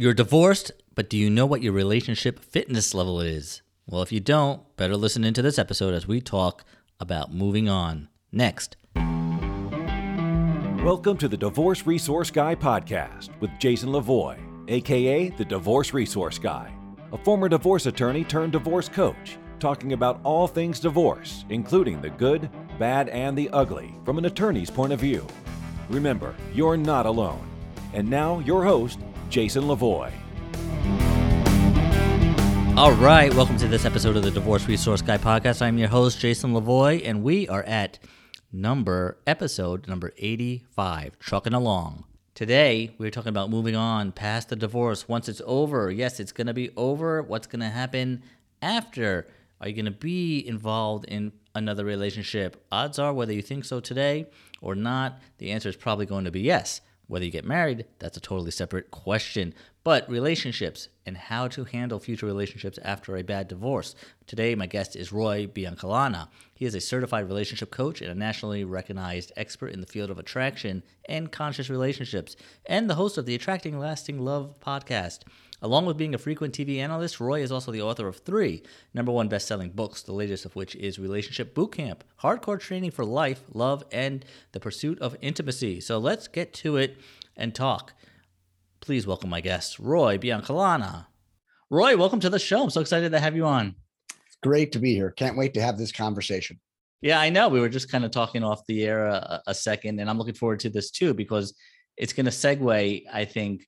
You're divorced, but do you know what your relationship fitness level is? Well, if you don't, better listen into this episode as we talk about moving on. Next. Welcome to the Divorce Resource Guy podcast with Jason Lavoie, aka the Divorce Resource Guy, a former divorce attorney turned divorce coach, talking about all things divorce, including the good, bad, and the ugly from an attorney's point of view. Remember, you're not alone. And now, your host, Jason Lavoie. All right, welcome to this episode of the Divorce Resource Guy podcast. I'm your host, Jason Lavoie, and we are at number episode number 85, trucking along. Today, we're talking about moving on past the divorce. Once it's over, yes, it's going to be over. What's going to happen after? Are you going to be involved in another relationship? Odds are, whether you think so today or not, the answer is probably going to be yes. Whether you get married, that's a totally separate question. But relationships and how to handle future relationships after a bad divorce. Today, my guest is Roy Biancalana. He is a certified relationship coach and a nationally recognized expert in the field of attraction and conscious relationships, and the host of the Attracting Lasting Love podcast. Along with being a frequent TV analyst, Roy is also the author of three number one best selling books, the latest of which is Relationship Bootcamp Hardcore Training for Life, Love, and the Pursuit of Intimacy. So let's get to it and talk. Please welcome my guest, Roy Biancalana. Roy, welcome to the show. I'm so excited to have you on. It's great to be here. Can't wait to have this conversation. Yeah, I know. We were just kind of talking off the air a, a second, and I'm looking forward to this too because it's going to segue, I think,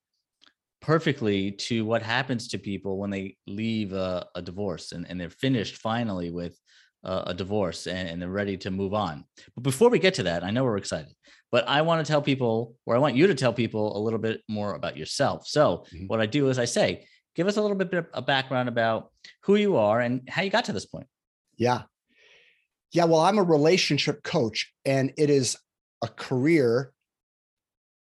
perfectly to what happens to people when they leave a, a divorce and, and they're finished finally with a, a divorce and, and, they're ready to move on. But before we get to that, I know we're excited, but I want to tell people, or I want you to tell people a little bit more about yourself. So, mm-hmm. what I do is I say, give us a little bit of a background about who you are and how you got to this point. Yeah. Yeah. Well, I'm a relationship coach, and it is a career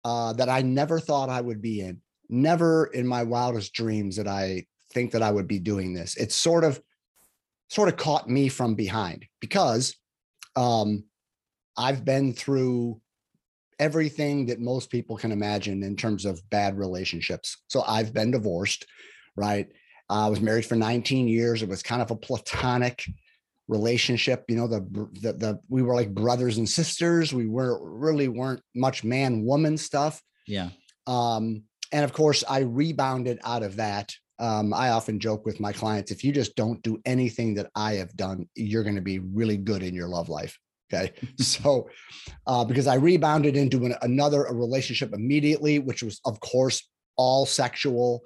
uh, that I never thought I would be in never in my wildest dreams that I think that I would be doing this. It's sort of sort of caught me from behind because um, I've been through everything that most people can imagine in terms of bad relationships. So I've been divorced, right? I was married for 19 years. It was kind of a platonic relationship. You know, the, the, the we were like brothers and sisters. We were really weren't much man woman stuff. Yeah. Um, and of course, I rebounded out of that. Um, I often joke with my clients if you just don't do anything that I have done, you're going to be really good in your love life. Okay. so, uh, because I rebounded into an, another a relationship immediately, which was, of course, all sexual,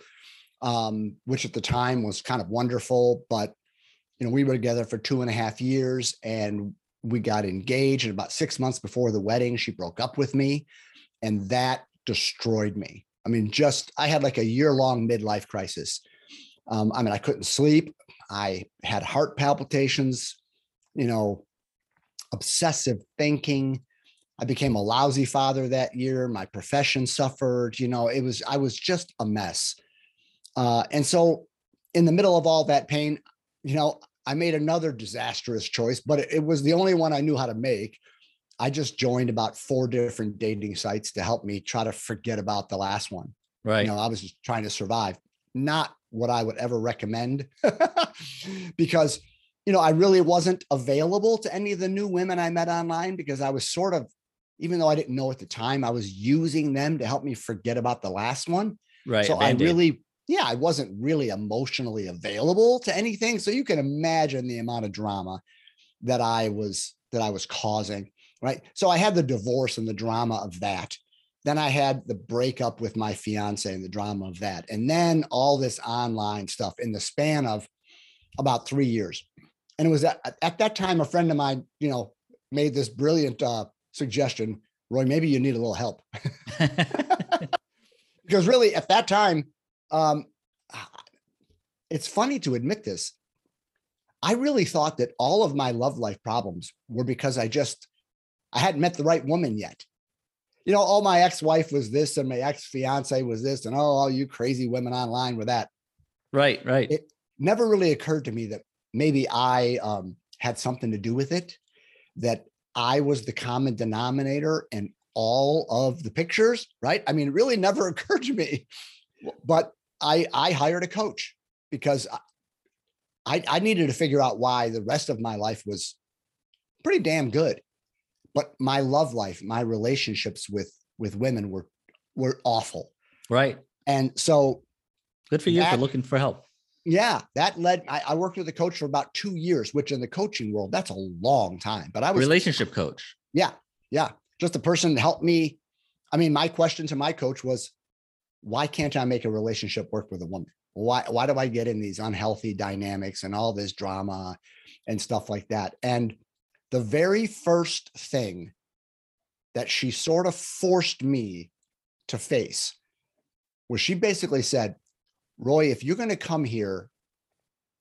um, which at the time was kind of wonderful. But, you know, we were together for two and a half years and we got engaged. And about six months before the wedding, she broke up with me. And that destroyed me. I mean, just I had like a year long midlife crisis. Um, I mean, I couldn't sleep. I had heart palpitations, you know, obsessive thinking. I became a lousy father that year. My profession suffered. You know, it was, I was just a mess. Uh, and so, in the middle of all that pain, you know, I made another disastrous choice, but it, it was the only one I knew how to make. I just joined about four different dating sites to help me try to forget about the last one. Right. You know, I was just trying to survive. Not what I would ever recommend because, you know, I really wasn't available to any of the new women I met online because I was sort of, even though I didn't know at the time, I was using them to help me forget about the last one. Right. So I really, yeah, I wasn't really emotionally available to anything. So you can imagine the amount of drama that I was that I was causing right? So I had the divorce and the drama of that. Then I had the breakup with my fiance and the drama of that. And then all this online stuff in the span of about three years. And it was at, at that time, a friend of mine, you know, made this brilliant uh, suggestion Roy, maybe you need a little help. because really, at that time, um, it's funny to admit this. I really thought that all of my love life problems were because I just I hadn't met the right woman yet. You know, oh, my ex-wife was this and my ex-fiance was this, and oh, all you crazy women online were that. Right, right. It never really occurred to me that maybe I um, had something to do with it, that I was the common denominator in all of the pictures, right? I mean, it really never occurred to me. But I I hired a coach because I I needed to figure out why the rest of my life was pretty damn good, but my love life, my relationships with with women were were awful. Right. And so good for you that, for looking for help. Yeah, that led. I, I, worked with a coach for about two years, which in the coaching world, that's a long time. But I was relationship coach. Yeah, yeah, just a person to help me. I mean, my question to my coach was, why can't I make a relationship work with a woman? Why why do I get in these unhealthy dynamics and all this drama and stuff like that? And the very first thing that she sort of forced me to face was she basically said, Roy, if you're going to come here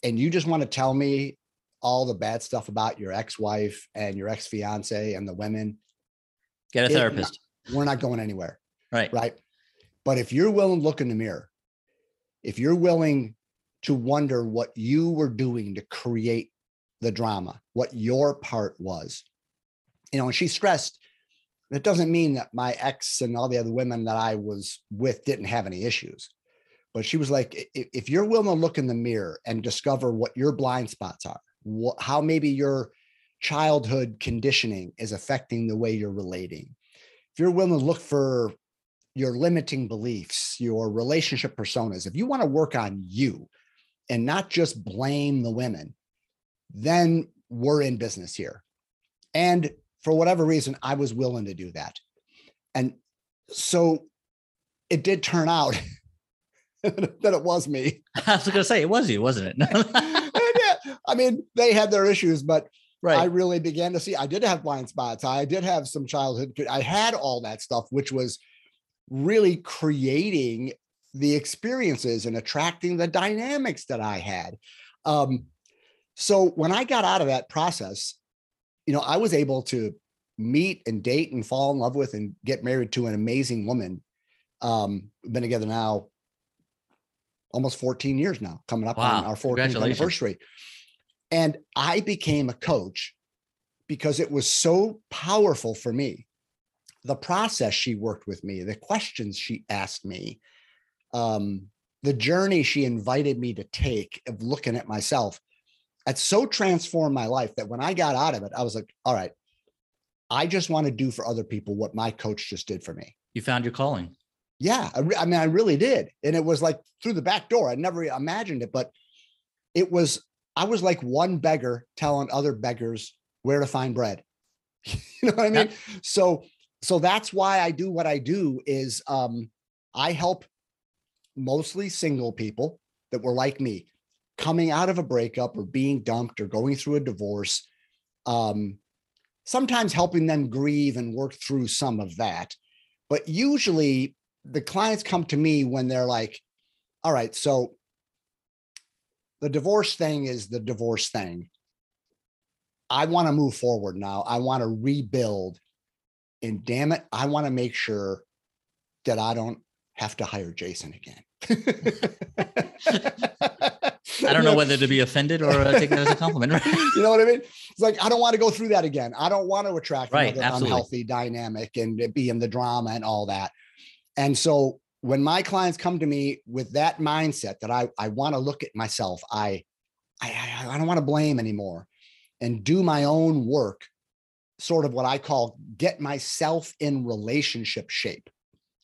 and you just want to tell me all the bad stuff about your ex-wife and your ex-fiance and the women, get a therapist. We're not going anywhere. Right. Right. But if you're willing to look in the mirror, if you're willing to wonder what you were doing to create the drama, what your part was, you know, and she stressed that doesn't mean that my ex and all the other women that I was with didn't have any issues. But she was like, if you're willing to look in the mirror and discover what your blind spots are, how maybe your childhood conditioning is affecting the way you're relating, if you're willing to look for your limiting beliefs, your relationship personas, if you want to work on you and not just blame the women, then we're in business here. And for whatever reason, I was willing to do that. And so it did turn out that it was me. I was going to say, it was you, wasn't it? yeah, I mean, they had their issues, but right. I really began to see I did have blind spots. I did have some childhood. I had all that stuff, which was really creating the experiences and attracting the dynamics that I had. Um, so when I got out of that process, you know, I was able to meet and date and fall in love with and get married to an amazing woman. Um, been together now almost 14 years now, coming up wow. on our 14th anniversary. And I became a coach because it was so powerful for me the process she worked with me, the questions she asked me, um, the journey she invited me to take of looking at myself, it so transformed my life that when I got out of it, I was like, all right, I just want to do for other people what my coach just did for me. You found your calling. Yeah. I, re- I mean, I really did. And it was like through the back door. I never imagined it, but it was, I was like one beggar telling other beggars where to find bread. you know what I mean? Yeah. So so that's why I do what I do is um, I help mostly single people that were like me coming out of a breakup or being dumped or going through a divorce um, sometimes helping them grieve and work through some of that. But usually the clients come to me when they're like all right so the divorce thing is the divorce thing. I want to move forward now. I want to rebuild. And damn it, I want to make sure that I don't have to hire Jason again. I don't know whether to be offended or uh, take that as a compliment. Right? you know what I mean? It's like I don't want to go through that again. I don't want to attract right, another absolutely. unhealthy dynamic and be in the drama and all that. And so when my clients come to me with that mindset that I I want to look at myself, I I I don't want to blame anymore and do my own work sort of what I call get myself in relationship shape.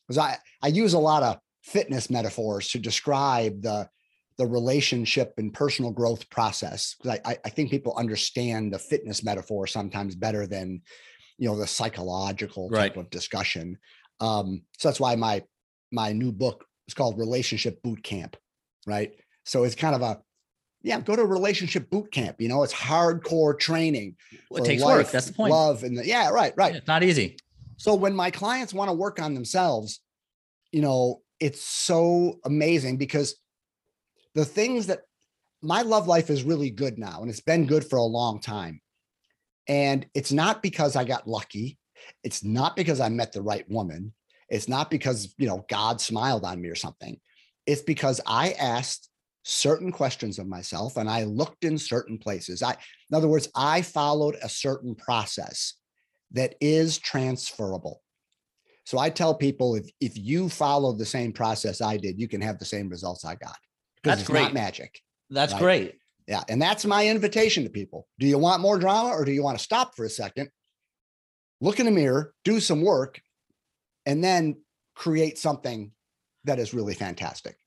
Because I, I use a lot of fitness metaphors to describe the, the relationship and personal growth process. Because I, I think people understand the fitness metaphor sometimes better than, you know, the psychological type right. of discussion. Um, so that's why my my new book is called Relationship Boot Camp, right? So it's kind of a yeah, go to a relationship boot camp. You know, it's hardcore training. Well, it takes life, work. That's the point. Love and the, yeah, right, right. Yeah, it's not easy. So when my clients want to work on themselves, you know, it's so amazing because the things that my love life is really good now, and it's been good for a long time. And it's not because I got lucky. It's not because I met the right woman. It's not because, you know, God smiled on me or something. It's because I asked certain questions of myself and I looked in certain places. I, in other words, I followed a certain process that is transferable. So I tell people if if you follow the same process I did, you can have the same results I got. Because That's it's great. not magic. That's Right. great. Yeah. And that's my invitation to people. Do you want more drama or do you want to stop for a second? Look in the mirror, do some work, and then create something that is really fantastic.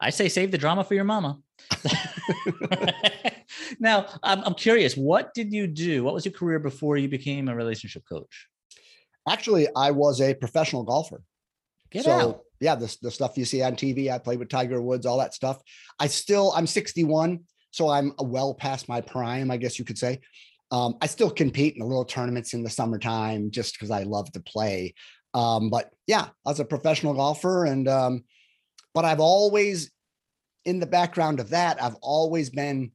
I say save the drama for your mama. now, I'm, I'm curious, what did you do? What was your career before you became a relationship coach? Actually, I was a professional golfer. Get so out. yeah, the, the stuff you see on TV, I played with Tiger Woods, all that stuff. I still, I'm 61, so I'm well past my prime, I guess you could say. Um, I still compete in the little tournaments in the summertime just because I love to play. Um, but yeah, I was a professional golfer, and um, but I've always, in the background of that, I've always been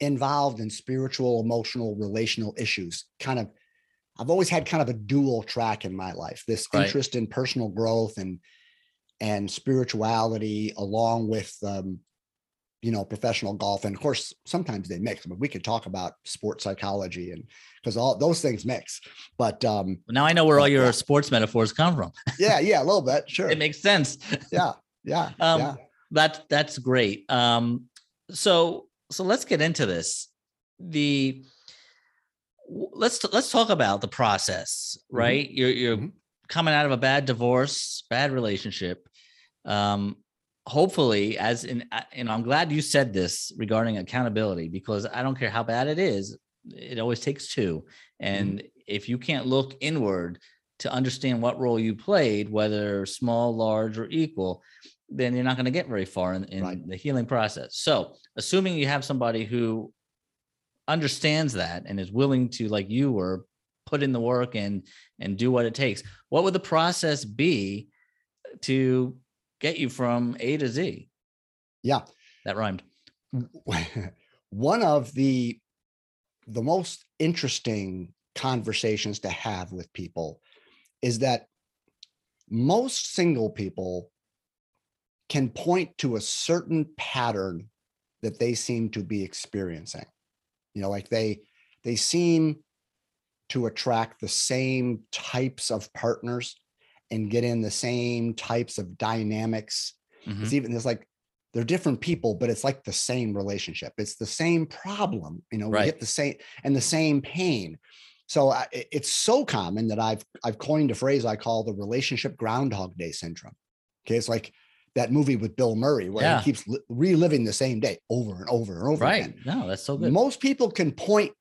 involved in spiritual, emotional, relational issues. Kind of, I've always had kind of a dual track in my life. This Right. interest in personal growth and and spirituality, along with um, you know professional golf, and of course sometimes they mix. But we could talk about sports psychology and because all those things mix. But um, Now I know where all Yeah. your sports metaphors come from. yeah, yeah, a little bit, sure, It makes sense. yeah, yeah, Um, yeah. That that's great. Um, so so let's get into this. The let's let's talk about the process, Mhm. right? You're you're Mhm. coming out of a bad divorce, bad relationship. Um, hopefully, as in, you know, I'm glad you said this regarding accountability because I don't care how bad it is, it always takes two. And if you can't look inward to understand what role you played, whether small, large, or equal, then you're not going to get very far in, in Right. the healing process. So, assuming you have somebody who understands that and is willing to, like you were, put in the work and and do what it takes, what would the process be to get you from A to Z? Yeah. That rhymed. one of the the most interesting conversations to have with people is that most single people can point to a certain pattern that they seem to be experiencing you know like they they seem to attract the same types of partners and get in the same types of dynamics Mhm. it's even it's like they're different people, but it's like the same relationship. It's the same problem, you know. We get the same and the same pain. So I, it's so common that I've I've coined a phrase I call the relationship Groundhog Day syndrome. Okay, it's like that movie with Bill Murray where Yeah. he keeps li- reliving the same day over and over and over Right. again. No, that's so good. Most people can point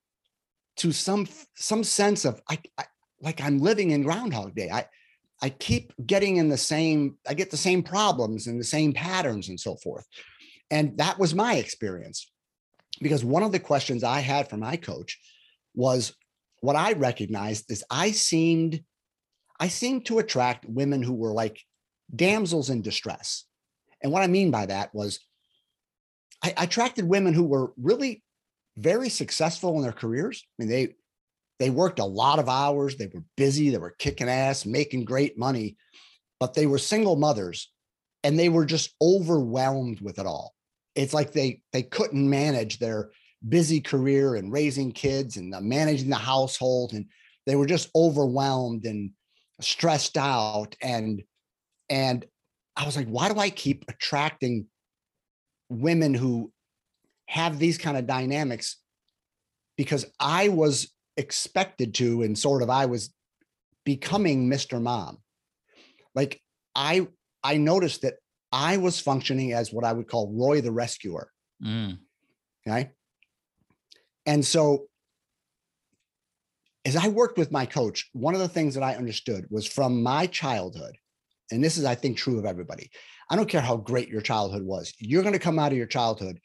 to some some sense of I, I like I'm living in Groundhog Day. I I keep getting in the same, I get the same problems and the same patterns and so forth. And that was my experience. Because one of the questions I had for my coach was what I recognized is I seemed, I seemed to attract women who were like damsels in distress. And what I mean by that was I, I attracted women who were really very successful in their careers. I mean, they they worked a lot of hours, they were busy, they were kicking ass, making great money, but they were single mothers and they were just overwhelmed with it all. It's like they they couldn't manage their busy career and raising kids and the managing the household and they were just overwhelmed and stressed out and and I was like why do I keep attracting women who have these kind of dynamics because I was expected to and sort of I was becoming Mr. Mom. Like I I noticed that I was functioning as what I would call Roy the rescuer. Mm. Okay. And so as I worked with my coach, one of the things that I understood was from my childhood, and this is, I think, true of everybody. I don't care how great your childhood was, you're going to come out of your childhood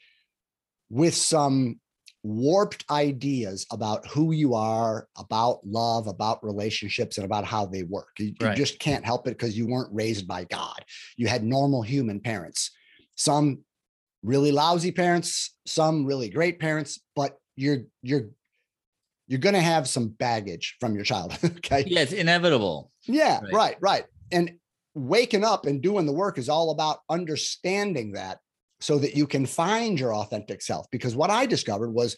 with some warped ideas about who you are, about love, about relationships, and about how they work. You, you just can't help it because you weren't raised by God. You had normal human parents, some really lousy parents, some really great parents, but you're you're you're going to have some baggage from your childhood. okay. Yeah, it's inevitable. Yeah, Right. right, right. And waking up and doing the work is all about understanding that so that you can find your authentic self. Because what I discovered was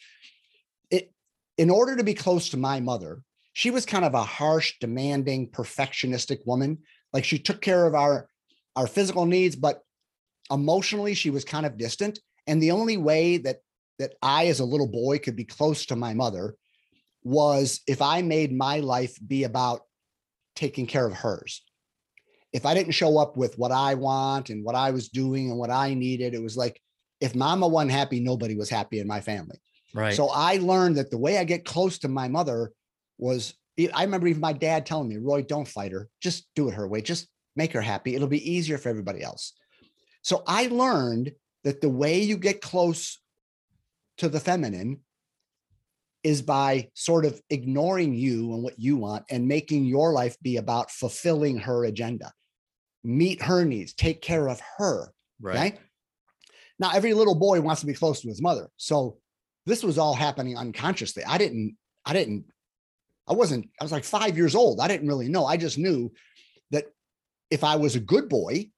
it in order to be close to my mother, she was kind of a harsh, demanding, perfectionistic woman. Like she took care of our our physical needs, but emotionally she was kind of distant. And the only way that that I, as a little boy, could be close to my mother was if I made my life be about taking care of hers. If I didn't show up with what I want and what I was doing and what I needed, it was like if mama wasn't happy, nobody was happy in my family. Right. So I learned that the way I get close to my mother was I remember even my dad telling me, Roy, don't fight her. Just do it her way. Just make her happy. It'll be easier for everybody else. So I learned that the way you get close to the feminine is by sort of ignoring you and what you want and making your life be about fulfilling her agenda. Meet her needs, take care of her. right. Okay. Now, every little boy wants to be close to his mother. So this was all happening unconsciously. I didn't, I didn't, I wasn't, I was like five years old. I didn't really know. I just knew that if I was a good boy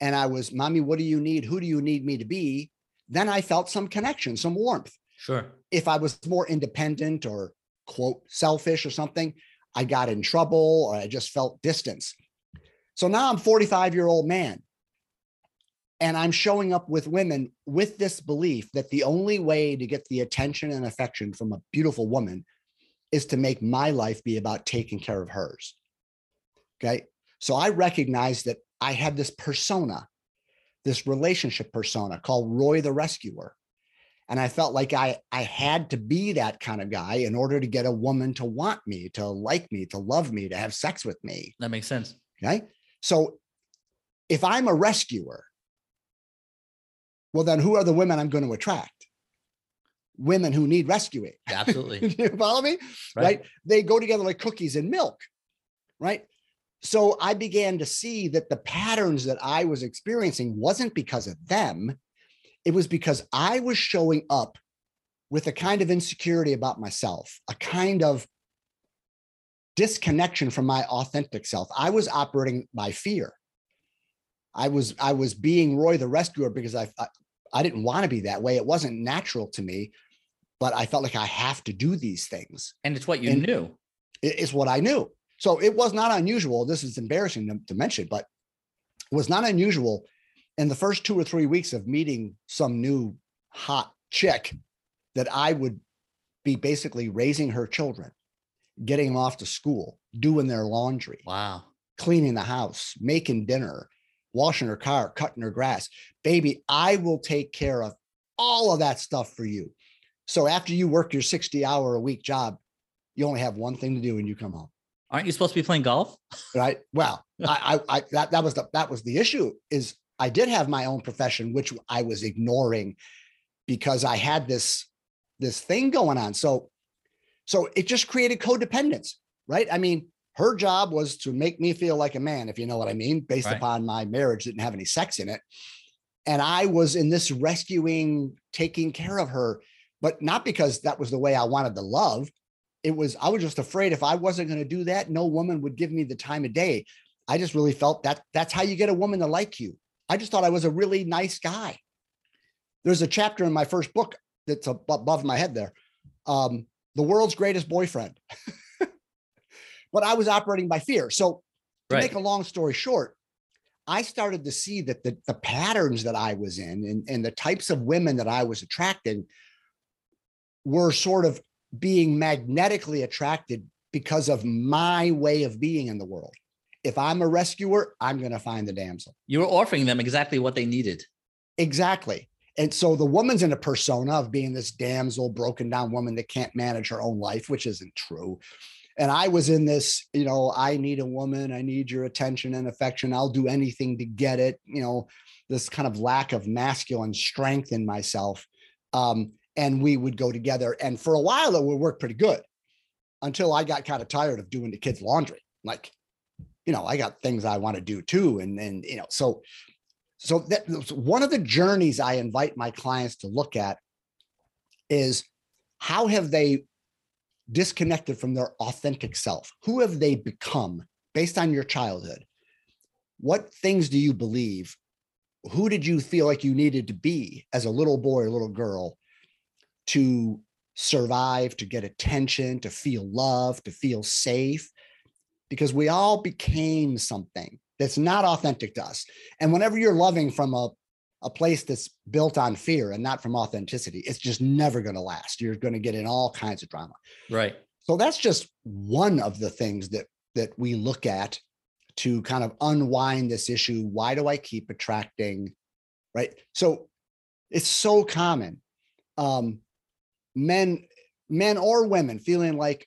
and I was, mommy, what do you need? Who do you need me to be? Then I felt some connection, some warmth. Sure. If I was more independent or quote selfish or something, I got in trouble or I just felt distance. So now I'm 45 year old man and I'm showing up with women with this belief that the only way to get the attention and affection from a beautiful woman is to make my life be about taking care of hers. Okay. So I recognized that I had this persona, this relationship persona called Roy the Rescuer. And I felt like I, I had to be that kind of guy in order to get a woman to want me, to like me, to love me, to have sex with me. That makes sense. Okay. So if I'm a rescuer, well, then who are the women I'm going to attract? Women who need rescuing. Absolutely. you follow me? Right. They go together like cookies and milk. Right. So I began to see that the patterns that I was experiencing wasn't because of them. It was because I was showing up with a kind of insecurity about myself, a kind of disconnection from my authentic self. I was operating by fear. I was I was being Roy the rescuer because I I, I didn't want to be that way. It wasn't natural to me, but I felt like I have to do these things. And it's what you And- knew. It is what I knew. So it was not unusual. This is embarrassing to, to mention, but it was not unusual in the first two or three weeks of meeting some new hot chick that I would be basically raising her children, getting them off to school, doing their laundry, Wow. cleaning the house, making dinner, washing her car, cutting her grass. Baby, I will take care of all of that stuff for you. So after you work your 60 hour a week job, you only have one thing to do when you come home. Aren't you supposed to be playing golf? Right. Well, I, I, I that, that was the, that was the issue is I did have my own profession, which I was ignoring because I had this, this thing going on. So, so it just created codependence, right? I mean, her job was to make me feel like a man, if you know what I mean, based Right. upon my marriage didn't have any sex in it. And I was in this rescuing, taking care of her, but not because that was the way I wanted to love. It was, I was just afraid if I wasn't going to do that, no woman would give me the time of day. I just really felt that that's how you get a woman to like you. I just thought I was a really nice guy. There's a chapter in my first book that's above my head there. Um, the world's greatest boyfriend. but I was operating by fear. So to Right. make a long story short, I started to see that the, the patterns that I was in and, and the types of women that I was attracting were sort of being magnetically attracted because of my way of being in the world. If I'm a rescuer, I'm going to find the damsel. You were offering them exactly what they needed. Exactly. And so the woman's in a persona of being this damsel, broken down woman that can't manage her own life, which isn't true. And I was in this, you know, I need a woman, I need your attention and affection. I'll do anything to get it, you know, this kind of lack of masculine strength in myself. Um, and we would go together. And for a while, it would work pretty good until I got kind of tired of doing the kids' laundry. Like, you know, I got things I want to do too. And then, you know, so so that one of the journeys I invite my clients to look at is how have they disconnected from their authentic self? Who have they become based on your childhood? What things do you believe? Who did you feel like you needed to be as a little boy or little girl to survive, to get attention, to feel love, to feel safe, because we all became something that's not authentic to us. And whenever you're loving from a, a place that's built on fear and not from authenticity, it's just never going to last. You're going to get in all kinds of drama. Right. So that's just one of the things that that we look at to kind of unwind this issue. Why do I keep attracting? Right. So it's so common. Um, men, men or women feeling like,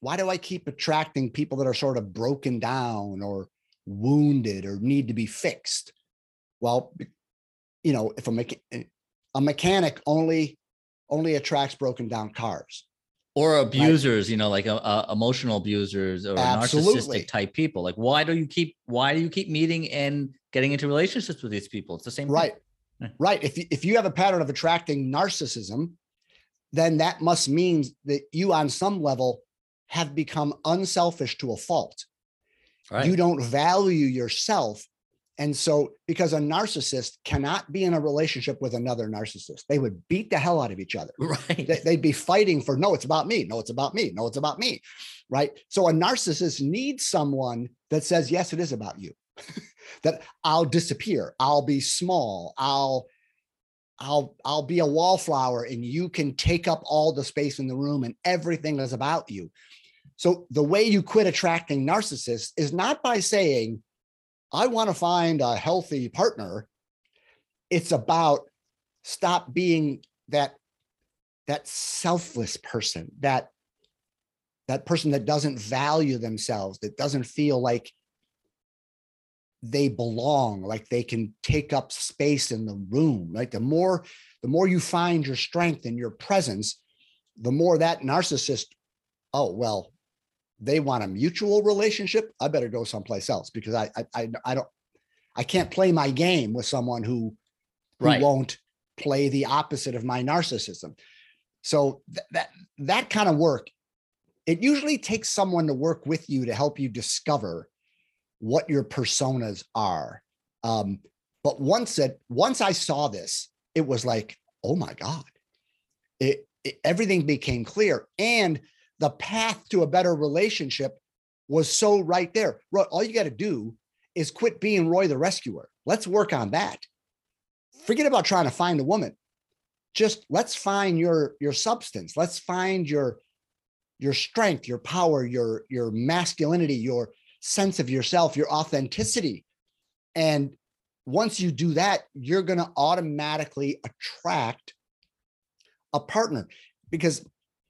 why do I keep attracting people that are sort of broken down or wounded or need to be fixed? Well, you know, if a, mecha- a mechanic only only attracts broken down cars or abusers right? you know like uh, uh, emotional abusers or Absolutely. narcissistic type people like why do you keep why do you keep meeting and getting into relationships with these people it's the same right thing. right if, if you have a pattern of attracting narcissism then that must mean that you on some level have become unselfish to a fault right. you don't value yourself and so, because a narcissist cannot be in a relationship with another narcissist, they would beat the hell out of each other. Right. They'd be fighting for, no, it's about me. No, it's about me. No, it's about me. Right. So, a narcissist needs someone that says, yes, it is about you, that I'll disappear. I'll be small. I'll, I'll, I'll be a wallflower and you can take up all the space in the room and everything is about you. So, the way you quit attracting narcissists is not by saying, I want to find a healthy partner. It's about stop being that that selfless person, that that person that doesn't value themselves, that doesn't feel like they belong, like they can take up space in the room. Right. The more, the more you find your strength and your presence, the more that narcissist, oh, well, they want a mutual relationship, I better go someplace else because I I I, don't I can't play my game with someone who, who right. won't play the opposite of my narcissism. So th- that that kind of work, it usually takes someone to work with you to help you discover what your personas are. Um, but once it once I saw this, it was like, oh my God, it, it everything became clear and the path to a better relationship was so right there. All you got to do is quit being Roy the rescuer. Let's work on that. Forget about trying to find a woman. Just let's find your your substance. Let's find your your strength, your power, your your masculinity, your sense of yourself, your authenticity. And once you do that, you're going to automatically attract a partner because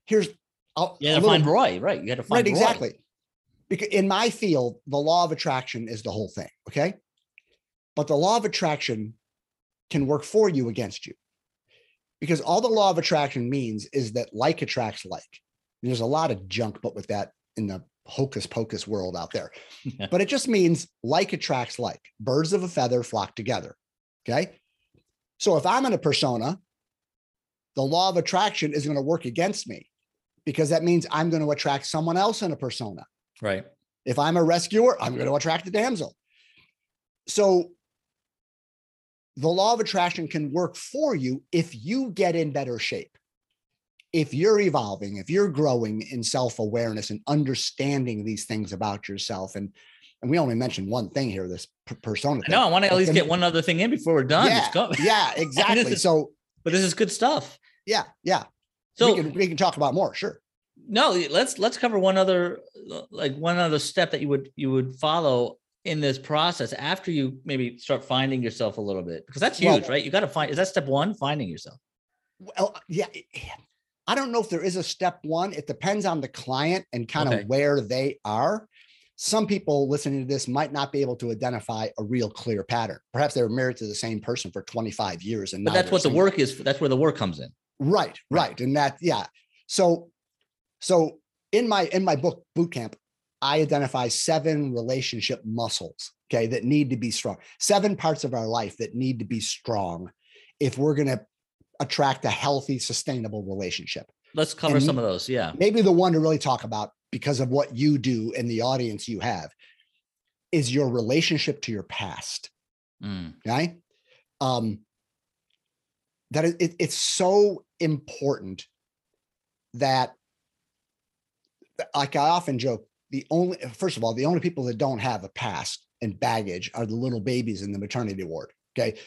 here's I'll, you got to find Roy, right? You got to find right, Roy. exactly. Because in my field, the law of attraction is the whole thing. Okay, but the law of attraction can work for you against you, because all the law of attraction means is that like attracts like. And there's a lot of junk, but with that in the hocus pocus world out there. but it just means like attracts like. Birds of a feather flock together. Okay. So if I'm in a persona, the law of attraction is going to work against me because that means I'm going to attract someone else in a persona. Right. If I'm a rescuer, I'm going to attract a damsel. So the law of attraction can work for you if you get in better shape. If you're evolving, if you're growing in self-awareness and understanding these things about yourself and and we only mentioned one thing here, this persona. No, I want to at least get one other thing in before we're done. Yeah, yeah exactly. so, but this is good stuff. Yeah, yeah. So we can, we can talk about more. Sure. No, let's let's cover one other like one other step that you would you would follow in this process after you maybe start finding yourself a little bit because that's huge, well, right? You got to find. Is that step one? Finding yourself. Well, uh, yeah. I don't know if there is a step one. It depends on the client and kind okay. of where they are. Some people listening to this might not be able to identify a real clear pattern. Perhaps they were married to the same person for 25 years. And but that's what the work is. That's where the work comes in. Right, right. And that, yeah. So, so in my in my book boot camp, I identify seven relationship muscles, okay, that need to be strong. Seven parts of our life that need to be strong if we're going to attract a healthy, sustainable relationship. Let's cover and some of those. Yeah. Maybe the one to really talk about because of what you do and the audience you have is your relationship to your past. Mm. Okay. Um, that it, it's so important that like I often joke, the only first of all, the only people that don't have a past and baggage are the little babies in the maternity ward. Okay.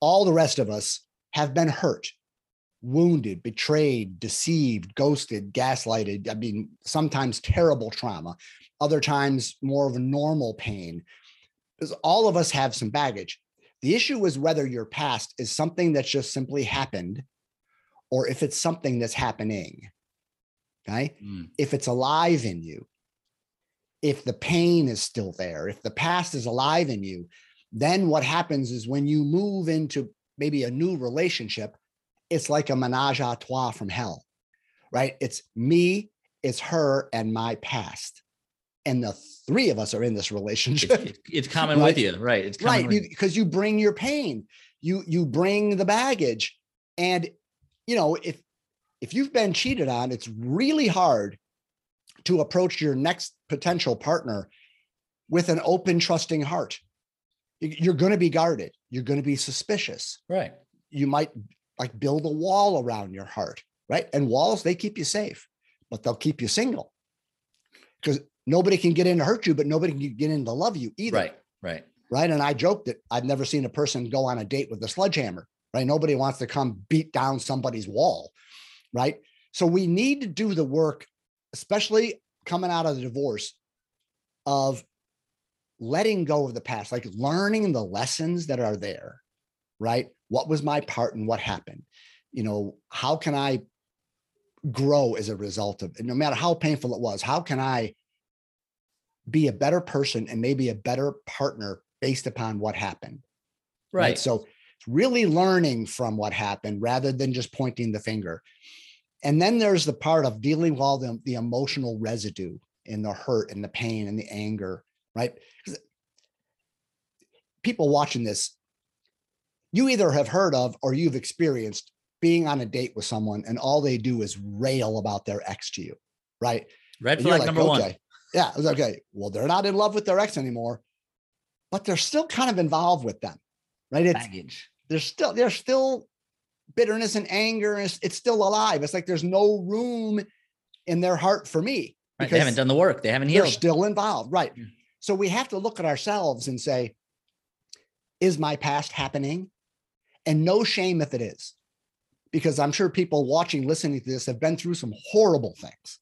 All the rest of us have been hurt, wounded, betrayed, deceived, ghosted, gaslighted. I mean, sometimes terrible trauma, other times more of a normal pain. Because all of us have some baggage. The issue is whether your past is something that's just simply happened or if it's something that's happening. Okay. Mm. If it's alive in you, if the pain is still there, if the past is alive in you, then what happens is when you move into maybe a new relationship, it's like a menage a trois from hell, right? It's me, it's her, and my past. And the three of us are in this relationship. It's, it's, coming Right. with you, right? It's right with because you, bring your pain you you bring the baggage and you know if if you've been cheated on it's really hard to approach your next potential partner with an open trusting heart You- you're going to be guarded you're going to be suspicious right. you might like build a wall around your heart right and walls they keep you safe but they'll keep you single because nobody can get in to hurt you but nobody can get in to love you either Right. Right. right? And I joke that I've never seen a person go on a date with a sledgehammer, right? Nobody wants to come beat down somebody's wall, right? So we need to do the work, especially coming out of the divorce, of letting go of the past, like learning the lessons that are there, right? What was my part and what happened? You know, how can I grow as a result of it? No matter how painful it was, how can I be a better person and maybe a better partner based upon what happened? Right. So it's really learning from what happened rather than just pointing the finger. And then there's the part of dealing with all the, the emotional residue and the hurt and the pain and the anger, right? People watching this, you either have heard of or you've experienced being on a date with someone and all they do is rail about their ex to you, right? Red flag number one. okay. Yeah, it's okay. Well, they're not in love with their ex anymore, but they're still kind of involved with them, right? It's Baggage. there's still there's still bitterness and anger, and it's, it's still alive. It's like there's no room in their heart for me Right. They haven't done the work. They haven't they're healed. still involved, right? Yeah. So we have to look at ourselves and say, is my past happening? And no shame if it is, because I'm sure people watching, listening to this have been through some horrible things,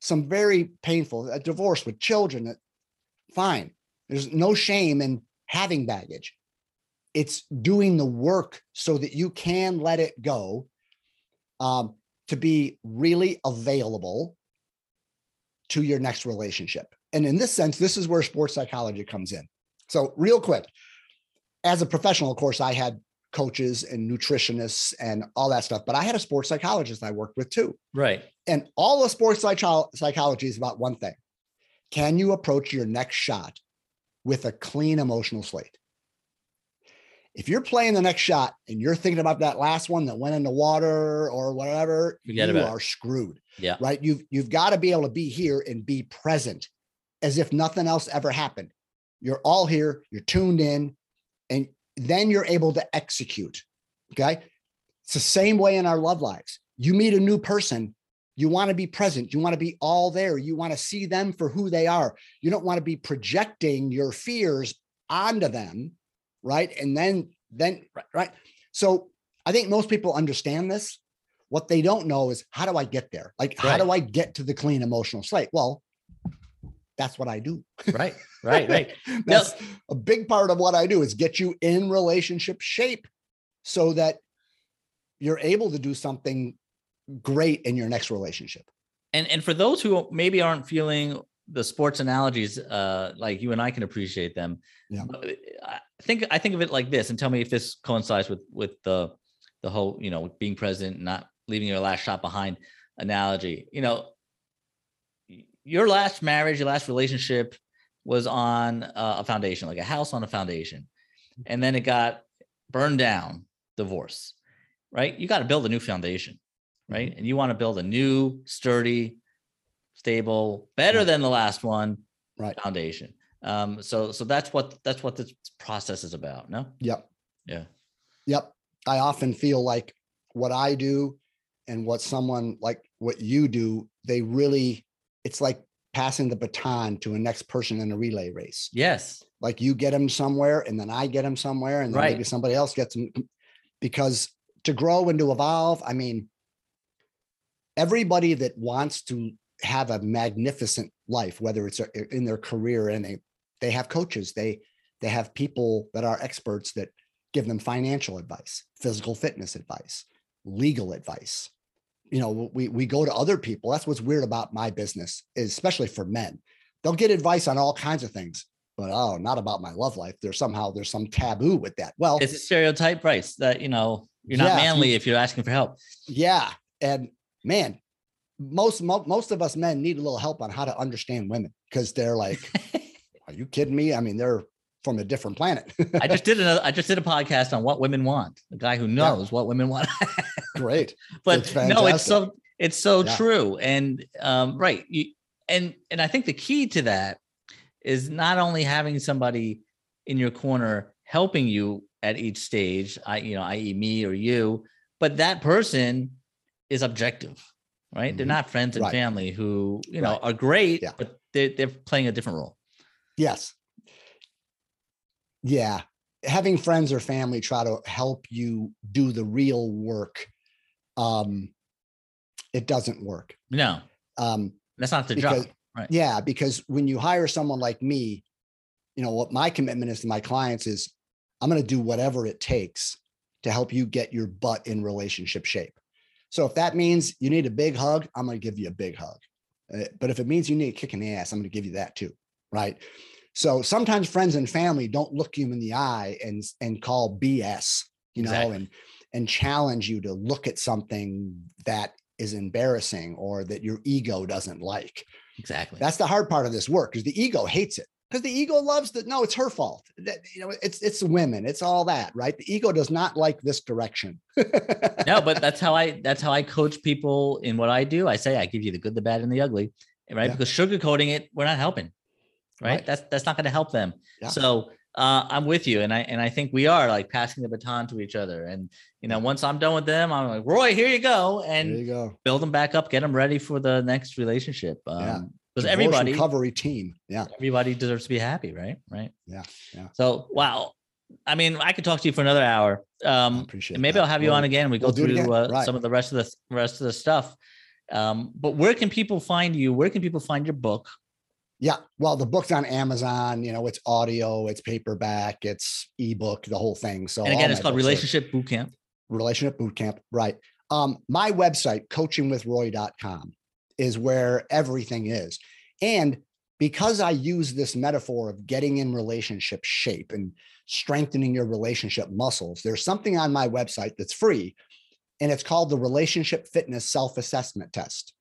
some very painful, a divorce with children. Fine. There's no shame in having baggage. It's doing the work so that you can let it go um, to be really available to your next relationship. And in this sense, this is where sports psychology comes in. So, real quick, as a professional, of course, I had coaches and nutritionists and all that stuff, but I had a sports psychologist I worked with too. Right. And all of sports psycho- psychology is about one thing can you approach your next shot with a clean emotional slate? If you're playing the next shot and you're thinking about that last one that went in the water or whatever, Forget you about it. are screwed Yeah. right? You've you've got to be able to be here and be present as if nothing else ever happened. You're all here, you're tuned in, and then you're able to execute. Okay. It's the same way in our love lives. You meet a new person, you want to be present, you want to be all there, you want to see them for who they are. You don't want to be projecting your fears onto them, right? And then then right, right. So I think most people understand this. What they don't know is how do I get there? Like, how do I get to the clean emotional slate? Well, that's what I do. Right. Right. Right. That's a big part of what I do is get you in relationship shape so that you're able to do something great in your next relationship. And and for those who maybe aren't feeling the sports analogies, uh, like you and I can appreciate them. Yeah. Think I think of it like this, and tell me if this coincides with with the the whole you know being present, not leaving your last shot behind analogy. You know, your last marriage, your last relationship was on a foundation, like a house on a foundation, mm-hmm. and then it got burned down, divorce. Right? You got to build a new foundation mm-hmm. right? And you want to build a new, sturdy, stable, better Right. than the last one Right. foundation. Um, so so that's what that's what this process is about. No, Yep. yeah, Yep. I often feel like what I do and what someone like what you do, they really, it's like passing the baton to a next person in a relay race. Yes. Like you get them somewhere and then I get them somewhere and then Right. maybe somebody else gets them because to grow and to evolve, I mean, everybody that wants to have a magnificent life, whether it's in their career and they, they have coaches, they, they have people that are experts that give them financial advice, physical fitness advice, legal advice. You know, we we go to other people. That's what's weird about my business, is especially for men. They'll get advice on all kinds of things, but oh, not about my love life. There's somehow there's some taboo with that. Well, It's a stereotype, right? That, you know, you're not Yeah, manly if you're asking for help. yeah, and man, most mo- most of us men need a little help on how to understand women because they're like, are you kidding me? I mean, they're from a different planet. I just did a I just did a podcast on what women want. The guy who knows what women want. great. but It's no, it's so it's so Yeah. true. And um, right. You, and and I think the key to that is not only having somebody in your corner helping you at each stage, I you know, i.e. me or you, but that person is objective, right? They're Mhm. not friends and Right. family who, you know, Right. are great, Yeah. but they're they're playing a different role. Yes. Yeah. Having friends or family try to help you do the real work, um, it doesn't work. No, Um, that's not the because job. Right. yeah, because when you hire someone like me, you know what my commitment is to my clients is I'm going to do whatever it takes to help you get your butt in relationship shape. So if that means you need a big hug, I'm going to give you a big hug. Uh, but if it means you need a kick in the ass, I'm going to give you that too, right? So sometimes friends and family don't look you in the eye and and call BS, you know, Exactly. and and challenge you to look at something that is embarrassing or that your ego doesn't like. Exactly. That's the hard part of this work because the ego hates it. Because the ego loves that. No, it's her fault. That you know, it's it's women. It's all that, right? The ego does not like this direction. no, but that's how I that's how I coach people in what I do. I say I give you the good, the bad, and the ugly, right? Yeah. Because sugarcoating it, we're not helping, right? Right. That's that's not going to help them. Yeah. So uh, I'm with you, and I and I think we are like passing the baton to each other. And you know, once I'm done with them, I'm like, Roy, here you go, and you go. build them back up, get them ready for the next relationship. Yeah. Um, because everybody recovery team. Yeah. everybody deserves to be happy, right? Right. Yeah, yeah. So wow. I mean, I could talk to you for another hour. Um, appreciate and maybe that. I'll have you Well, on again. We go we'll it through uh, Right. some of the rest of the rest of the stuff. Um, but where can people find you? Where can people find your book? Yeah. Well, the book's on Amazon. You know, it's audio, it's paperback, it's ebook, the whole thing. So And again, it's called books are- Relationship Bootcamp. relationship boot camp right um my website coachingwithroy.com is where everything is and because i use this metaphor of getting in relationship shape and strengthening your relationship muscles there's something on my website that's free and it's called the relationship fitness self-assessment test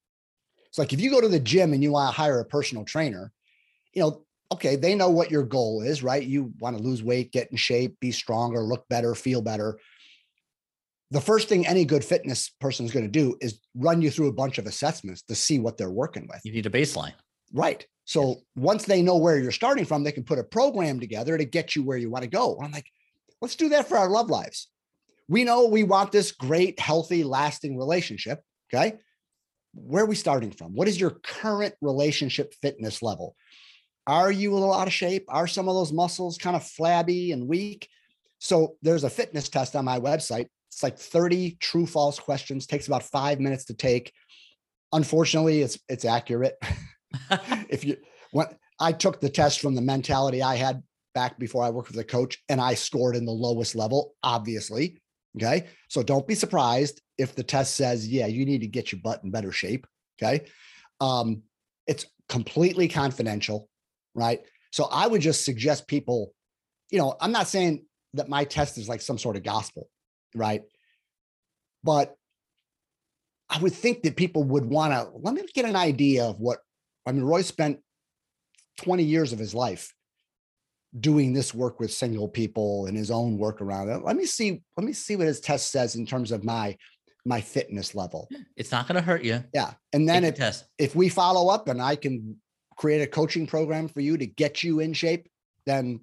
it's like if you go to the gym and you want to hire a personal trainer you know okay they know what your goal is right you want to lose weight get in shape be stronger look better feel better the first thing any good fitness person is going to do is run you through a bunch of assessments to see what they're working with. You need a baseline. Right. So once they know where you're starting from, they can put a program together to get you where you want to go. And I'm like, let's do that for our love lives. We know we want this great, healthy, lasting relationship. Okay. Where are we starting from? What is your current relationship fitness level? Are you a little out of shape? Are some of those muscles kind of flabby and weak? So there's a fitness test on my website. It's like 30 true false questions, takes about five minutes to take. Unfortunately, it's it's accurate. if you when I took the test from the mentality I had back before I worked with a coach and I scored in the lowest level, obviously. Okay. So don't be surprised if the test says, yeah, you need to get your butt in better shape. Okay. Um, it's completely confidential, right? So I would just suggest people, you know, I'm not saying that my test is like some sort of gospel, right? But I would think that people would want to let me get an idea of what I mean. Roy spent 20 years of his life doing this work with single people and his own work around it. Let me see, let me see what his test says in terms of my my fitness level. It's not going to hurt you. Yeah. And then Take if if we follow up and I can create a coaching program for you to get you in shape, then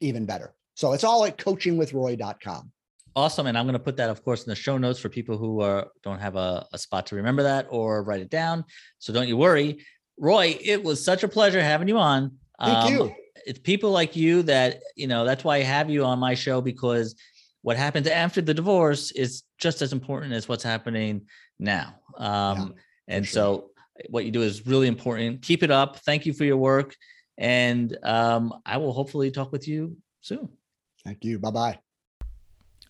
even better. So it's all at coachingwithroy.com. Awesome. And I'm going to put that, of course, in the show notes for people who are, don't have a, a spot to remember that or write it down. So don't you worry. Roy, it was such a pleasure having you on. Thank Um, you. It's people like you that, you know, that's why I have you on my show because what happens after the divorce is just as important as what's happening now. Um, and sure. so what you do is really important. Keep it up. Thank you for your work. And um, I will hopefully talk with you soon. Thank you. Bye bye.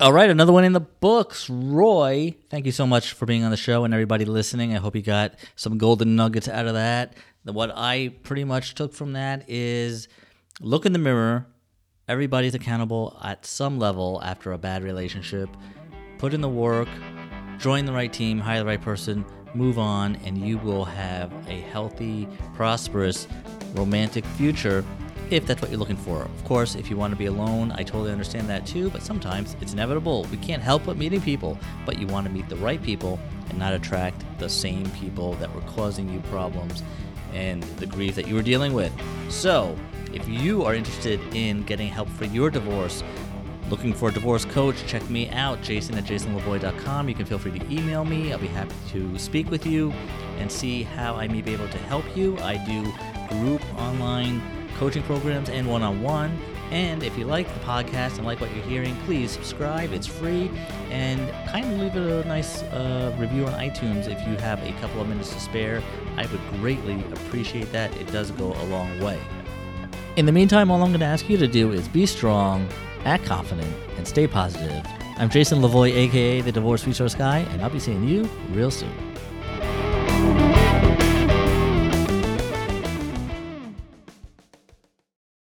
All right, another one in the books. Roy, thank you so much for being on the show and everybody listening. I hope you got some golden nuggets out of that. What I pretty much took from that is look in the mirror. Everybody's accountable at some level after a bad relationship. Put in the work, join the right team, hire the right person, move on, and you will have a healthy, prosperous, romantic future if that's what you're looking for. Of course, if you want to be alone, I totally understand that too, but sometimes it's inevitable. We can't help but meeting people, but you want to meet the right people and not attract the same people that were causing you problems and the grief that you were dealing with. So, if you are interested in getting help for your divorce, looking for a divorce coach, check me out, jason at jasonlevoy.com. You can feel free to email me. I'll be happy to speak with you and see how I may be able to help you. I do group online coaching programs and one on one. And if you like the podcast and like what you're hearing, please subscribe. It's free. And kind of leave it a nice uh, review on iTunes if you have a couple of minutes to spare. I would greatly appreciate that. It does go a long way. In the meantime, all I'm going to ask you to do is be strong, act confident, and stay positive. I'm Jason Levoy, aka the Divorce Resource Guy, and I'll be seeing you real soon.